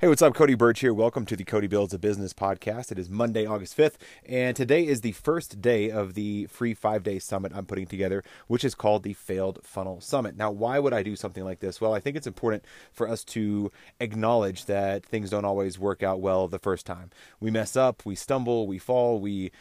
Hey, what's up? Cody Burch here. Welcome to the Cody Builds a Business podcast. It is Monday, August 5th, and today is the first day of the free five day summit I'm putting together, which is called the Failed Funnel Summit. Now, why would I do something like this? Well, I think it's important for us to acknowledge that things don't always work out well the first time. We mess up, we stumble, we fall, we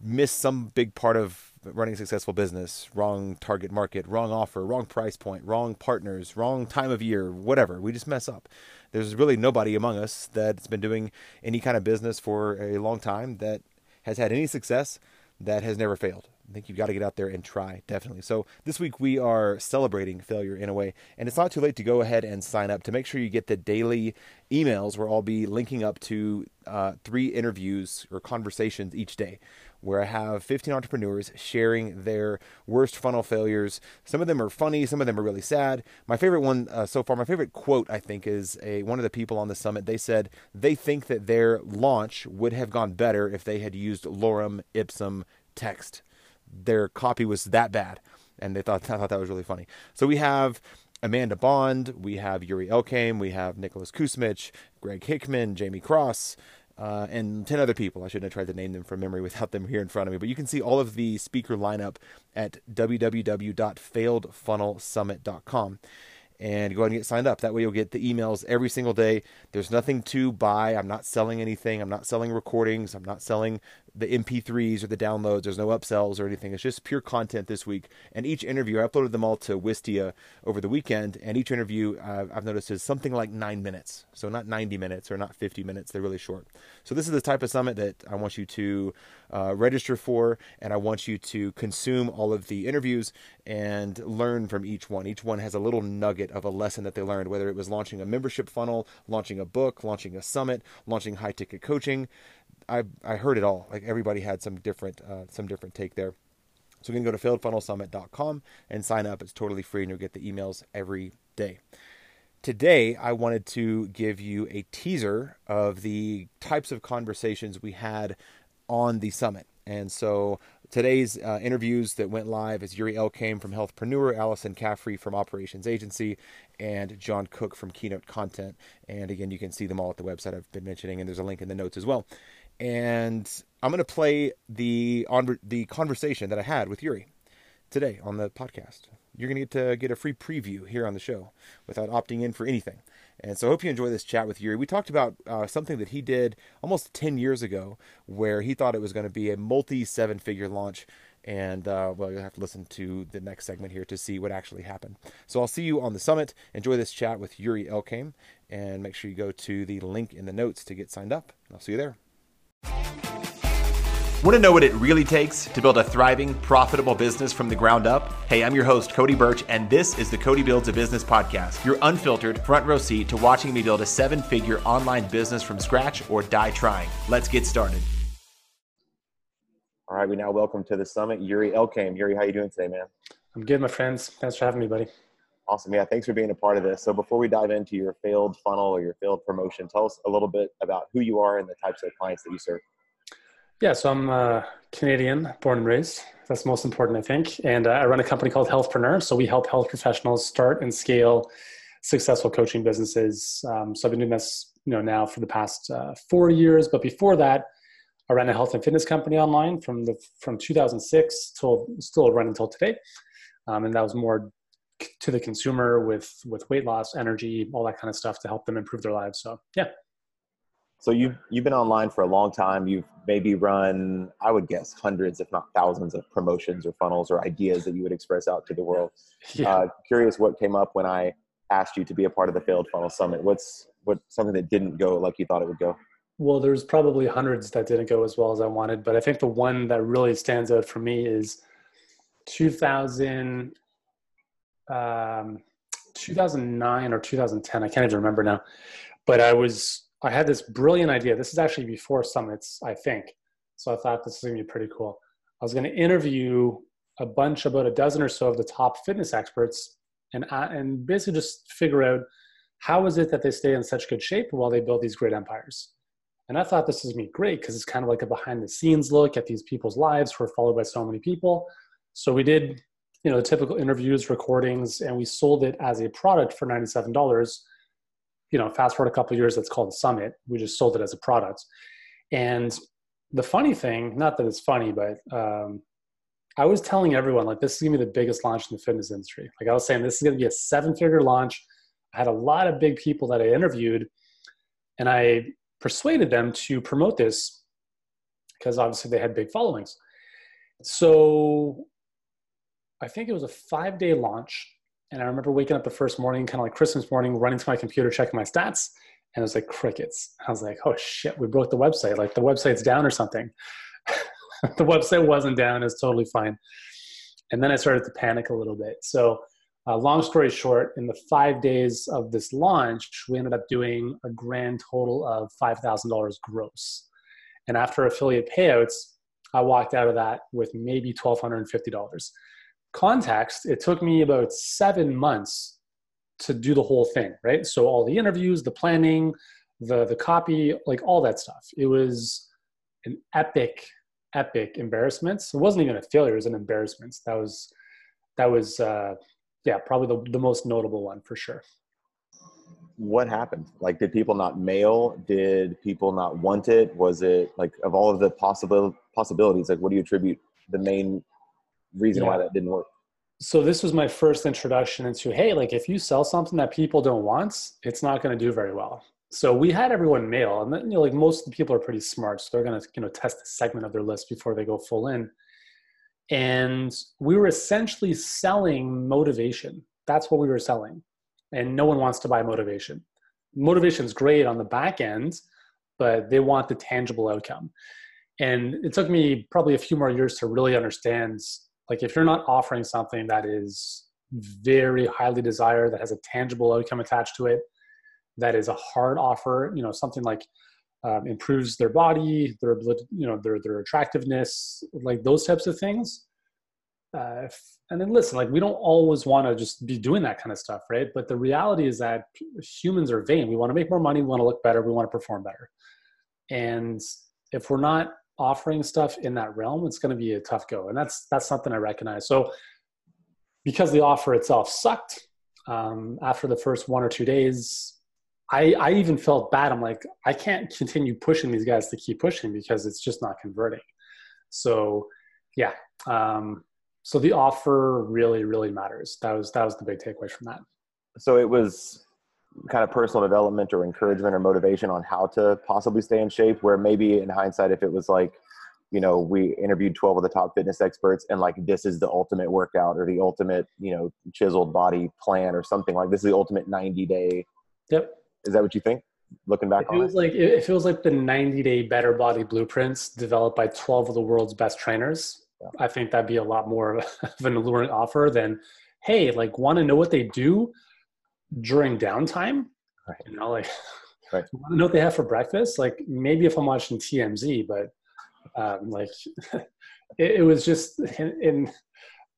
miss some big part of running a successful business. Wrong target market wrong offer wrong price point wrong partners wrong time of year whatever. We just mess up. There's really nobody among us that's been doing any kind of business for a long time that has had any success that has never failed. I think you've got to get out there and try, definitely. So this week we are celebrating failure in a way, and it's not too late to go ahead and sign up to make sure you get the daily emails where I'll be linking up to uh, three interviews or conversations each day where I have 15 entrepreneurs sharing their worst funnel failures. Some of them are funny, some of them are really sad. My favorite one uh, so far, my favorite quote, I think, is a one of the people on the summit. They said they think that their launch would have gone better if they had used lorem ipsum text. Their copy was that bad, and they thought, I thought that was really funny. So we have Amanda Bond, we have Yuri Elkaim, we have Nicholas Kusmich, Greg Hickman, Jamie Cross, uh, and 10 other people. I shouldn't have tried to name them from memory without them here in front of me. But you can see all of the speaker lineup at www.failedfunnelsummit.com and go ahead and get signed up. That way you'll get the emails every single day. There's nothing to buy. I'm not selling anything. I'm not selling recordings. I'm not selling the MP3s or the downloads. There's no upsells or anything. It's just pure content this week. And each interview, I uploaded them all to Wistia over the weekend. And each interview, uh, I've noticed, is something like nine minutes. So not 90 minutes or not 50 minutes. They're really short. So this is the type of summit that I want you to uh, register for. And I want you to consume all of the interviews and learn from each one. Each one has a little nugget of a lesson that they learned, whether it was launching a membership funnel, launching a book, launching a summit, launching high ticket coaching. I I heard it all. Like everybody had some different uh, some different take there. So you can go to failedfunnelsummit.com and sign up. It's totally free, and you'll get the emails every day. Today, I wanted to give you a teaser of the types of conversations we had on the summit. And so today's uh, interviews that went live is Yuri Elkaim from Healthpreneur, Allison Caffrey from Operations Agency, and John Cook from Keynote Content. And again, you can see them all at the website I've been mentioning, and there's a link in the notes as well and I'm going to play the on the conversation that I had with Yuri today on the podcast. You're going to get to get a free preview here on the show without opting in for anything. And so I hope you enjoy this chat with Yuri. We talked about uh, something that he did almost 10 years ago where he thought it was going to be a multi seven figure launch. And uh, well, you'll have to listen to the next segment here to see what actually happened. So I'll see you on the summit. Enjoy this chat with Yuri Elkaim and make sure you go to the link in the notes to get signed up. I'll see you there. Want to know what it really takes to build a thriving, profitable business from the ground up? Hey, I'm your host, Cody Burch, and this is the Cody Builds a Business podcast, your unfiltered front row seat to watching me build a seven figure online business from scratch or die trying. Let's get started. All right, we now welcome to the summit Yuri Elkaim. Yuri, how you doing today, man? I'm good, my friends. Thanks for having me, buddy. Awesome. Yeah, thanks for being a part of this. So before we dive into your failed funnel or your failed promotion, tell us a little bit about who you are and the types of clients that you serve. Yeah, so I'm uh, Canadian, born and raised. That's most important, I think. And uh, I run a company called Healthpreneur. So we help health professionals start and scale successful coaching businesses. Um, so I've been doing this, you know, now for the past uh, four years. But before that, I ran a health and fitness company online from the from 2006 till still run until today. Um, and that was more to the consumer with with weight loss, energy, all that kind of stuff to help them improve their lives. So yeah. So you've you've been online for a long time. You've maybe run, I would guess, hundreds, if not thousands, of promotions or funnels or ideas that you would express out to the world. Yeah. Uh, curious what came up when I asked you to be a part of the Failed Funnel Summit. What's what something that didn't go like you thought it would go? Well, there's probably hundreds that didn't go as well as I wanted, but I think the one that really stands out for me is 2000 um, 2009 or 2010. I can't even remember now, but I was I had this brilliant idea. This is actually before summits, I think. So I thought this is gonna be pretty cool. I was gonna interview a bunch, about a dozen or so of the top fitness experts, and and basically just figure out how is it that they stay in such good shape while they build these great empires. And I thought this is be great because it's kind of like a behind the scenes look at these people's lives who are followed by so many people. So we did, you know, typical interviews, recordings, and we sold it as a product for $97 you know, fast forward a couple years, that's called Summit. We just sold it as a product. And the funny thing, not that it's funny, but um, I was telling everyone like this is gonna be the biggest launch in the fitness industry. Like I was saying, this is gonna be a seven-figure launch. I had a lot of big people that I interviewed, and I persuaded them to promote this because obviously they had big followings. So I think it was a five-day launch, and I remember waking up the first morning, kind of like Christmas morning, running to my computer, checking my stats, and it was like crickets. I was like, oh shit, we broke the website. Like the website's down or something. the website wasn't down. It's totally fine. And then I started to panic a little bit. So, uh, long story short, in the five days of this launch, we ended up doing a grand total of $5,000 gross. And after affiliate payouts, I walked out of that with maybe $1,250. Context, it took me about seven months to do the whole thing, right? So all the interviews, the planning, the the copy, like all that stuff. It was an epic, epic embarrassment. It wasn't even a failure; it was an embarrassment. That was that was uh, yeah, probably the, the most notable one for sure. What happened? Like, did people not mail? Did people not want it? Was it like of all of the possible possibilities? Like, what do you attribute the main reason yeah. why that didn't work? so this was my first introduction into hey like if you sell something that people don't want it's not going to do very well. So we had everyone mail and then you know like most of the people are pretty smart so they're going to you know test a segment of their list before they go full in. And we were essentially selling motivation. That's what we were selling. And no one wants to buy motivation. Motivation is great on the back end but they want the tangible outcome. And it took me probably a few more years to really understand like if you're not offering something that is very highly desired, that has a tangible outcome attached to it, that is a hard offer, you know, something like um, improves their body, their you know their their attractiveness, like those types of things. Uh, if, and then listen, like we don't always want to just be doing that kind of stuff, right? But the reality is that humans are vain. We want to make more money. We want to look better. We want to perform better. And if we're not offering stuff in that realm, it's going to be a tough go. And that's that's something I recognize. So because the offer itself sucked um, after the first one or two days, I, I even felt bad. I'm like, I can't continue pushing these guys to keep pushing because it's just not converting. So yeah. Um, so the offer really, really matters. That was that was the big takeaway from that. So it was kind of personal development or encouragement or motivation on how to possibly stay in shape where maybe in hindsight if it was like you know we interviewed 12 of the top fitness experts and like this is the ultimate workout or the ultimate you know chiseled body plan or something like this is the ultimate 90 day yep. Is that what you think? Looking back it feels like it feels like the 90 day better body blueprints developed by 12 of the world's best trainers. Yeah. i think that'd be a lot more of an alluring offer than hey like want to know what they do during downtime. Right. You know, like right. want to know what they have for breakfast? Like maybe if I'm watching TMZ, but um, like it, it, was just in, in.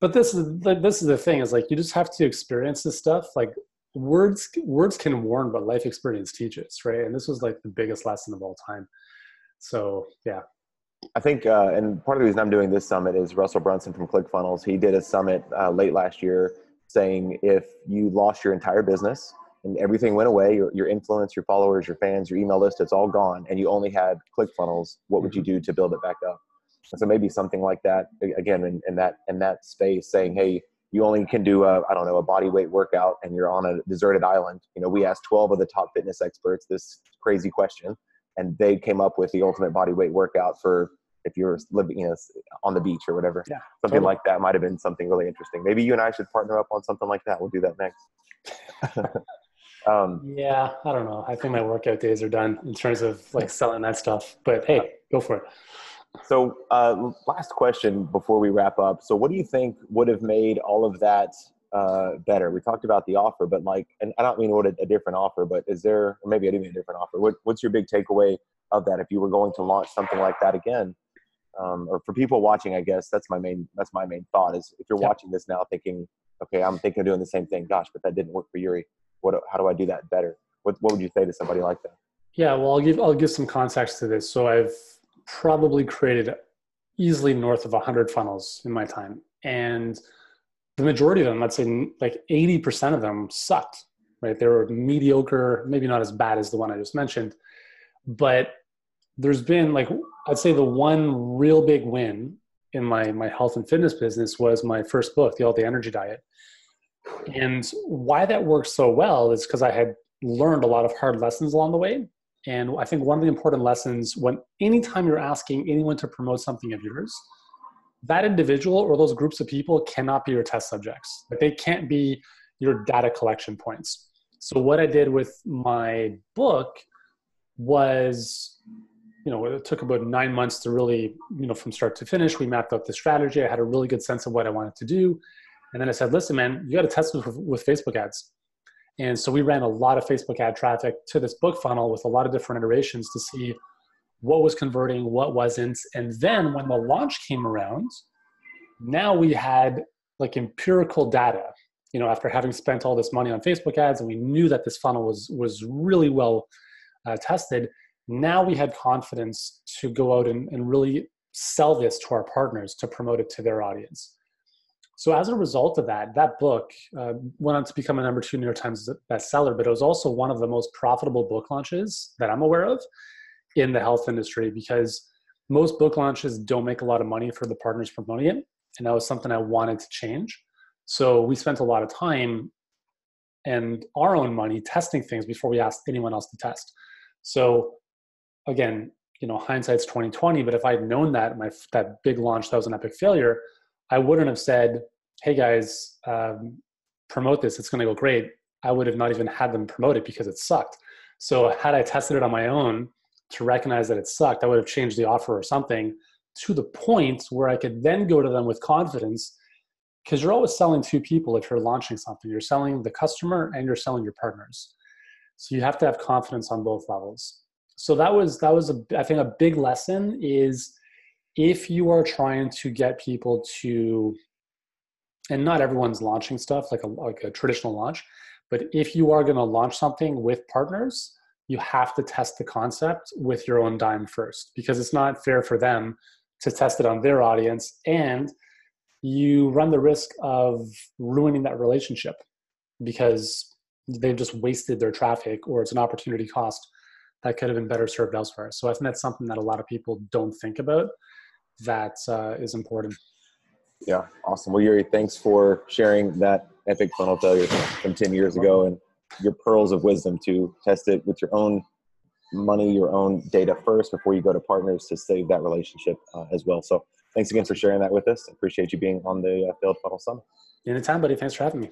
But this is this is the thing is like you just have to experience this stuff. Like words words can warn, but life experience teaches, right? And this was like the biggest lesson of all time. So yeah, I think, uh, and part of the reason I'm doing this summit is Russell Brunson from ClickFunnels. He did a summit uh, late last year saying if you lost your entire business and everything went away, your, your influence, your followers, your fans, your email list, it's all gone, and you only had ClickFunnels, what would you mm-hmm. do to build it back up? And so maybe something like that, again, in, in that in that space, saying, hey, you only can do a I don't know a body weight workout, and you're on a deserted island. You know, we asked 12 of the top fitness experts this crazy question, and they came up with the ultimate body weight workout for if you're living you know on the beach or whatever. Yeah, something totally. like that might have been something really interesting. Maybe you and i should partner up on something like that. We'll do that next. Um, yeah i don't know. I think my workout days are done in terms of like selling that stuff but hey go for it. So uh, last question before we wrap up. So what do you think would have made all of that uh, better? We talked about the offer but like and i don't mean what a, a different offer but is there or maybe i do mean a different offer. What, what's your big takeaway of that if you were going to launch something like that again um, or for people watching, I guess that's my main that's my main thought is if you're watching this now thinking, okay, I'm thinking of doing the same thing. Gosh, but that didn't work for Yuri. What how do I do that better? What what would you say to somebody like that? Yeah, well, I'll give I'll give some context to this. So I've probably created easily north of 100 funnels in my time, and the majority of them, let's say like 80% of them, sucked. right? They were mediocre, maybe not as bad as the one I just mentioned, but there's been like I'd say the one real big win in my my health and fitness business was my first book, The All Day Energy Diet. And why that worked so well is because I had learned a lot of hard lessons along the way. And I think one of the important lessons when anytime you're asking anyone to promote something of yours, that individual or those groups of people cannot be your test subjects. Like they can't be your data collection points. So what I did with my book was, you know, it took about nine months to really, you know, from start to finish. We mapped out the strategy. I had a really good sense of what I wanted to do. And then I said, listen, man, you got to test with, with Facebook ads. And so we ran a lot of Facebook ad traffic to this book funnel with a lot of different iterations to see what was converting, what wasn't. And then when the launch came around, now we had like empirical data, you know, after having spent all this money on Facebook ads and we knew that this funnel was, was really well uh, tested, now we had confidence to go out and, and really sell this to our partners to promote it to their audience. So as a result of that, that book uh, went on to become a number two New York Times bestseller, but it was also one of the most profitable book launches that I'm aware of in the health industry because most book launches don't make a lot of money for the partners promoting it. And that was something I wanted to change. So we spent a lot of time and our own money testing things before we asked anyone else to test. So again, you know, hindsight's 2020, but if I'd known that my that big launch that was an epic failure, I wouldn't have said, "Hey guys, um, promote this. It's going to go great." I would have not even had them promote it because it sucked. So had I tested it on my own to recognize that it sucked, I would have changed the offer or something to the point where I could then go to them with confidence. Because you're always selling two people if you're launching something. You're selling the customer and you're selling your partners. So you have to have confidence on both levels. So that was that was a I think a big lesson is if you are trying to get people to and not everyone's launching stuff like a, like a traditional launch but if you are going to launch something with partners you have to test the concept with your own dime first because it's not fair for them to test it on their audience and you run the risk of ruining that relationship because they've just wasted their traffic or it's an opportunity cost that could have been better served elsewhere so i think that's something that a lot of people don't think about that uh, is important. Yeah, awesome. Well, Yuri, thanks for sharing that epic funnel failure from 10 years ago and your pearls of wisdom to test it with your own money, your own data first before you go to partners to save that relationship uh, as well. So thanks again for sharing that with us. Appreciate you being on the uh, Failed Funnel Summit. Anytime, buddy. Thanks for having me.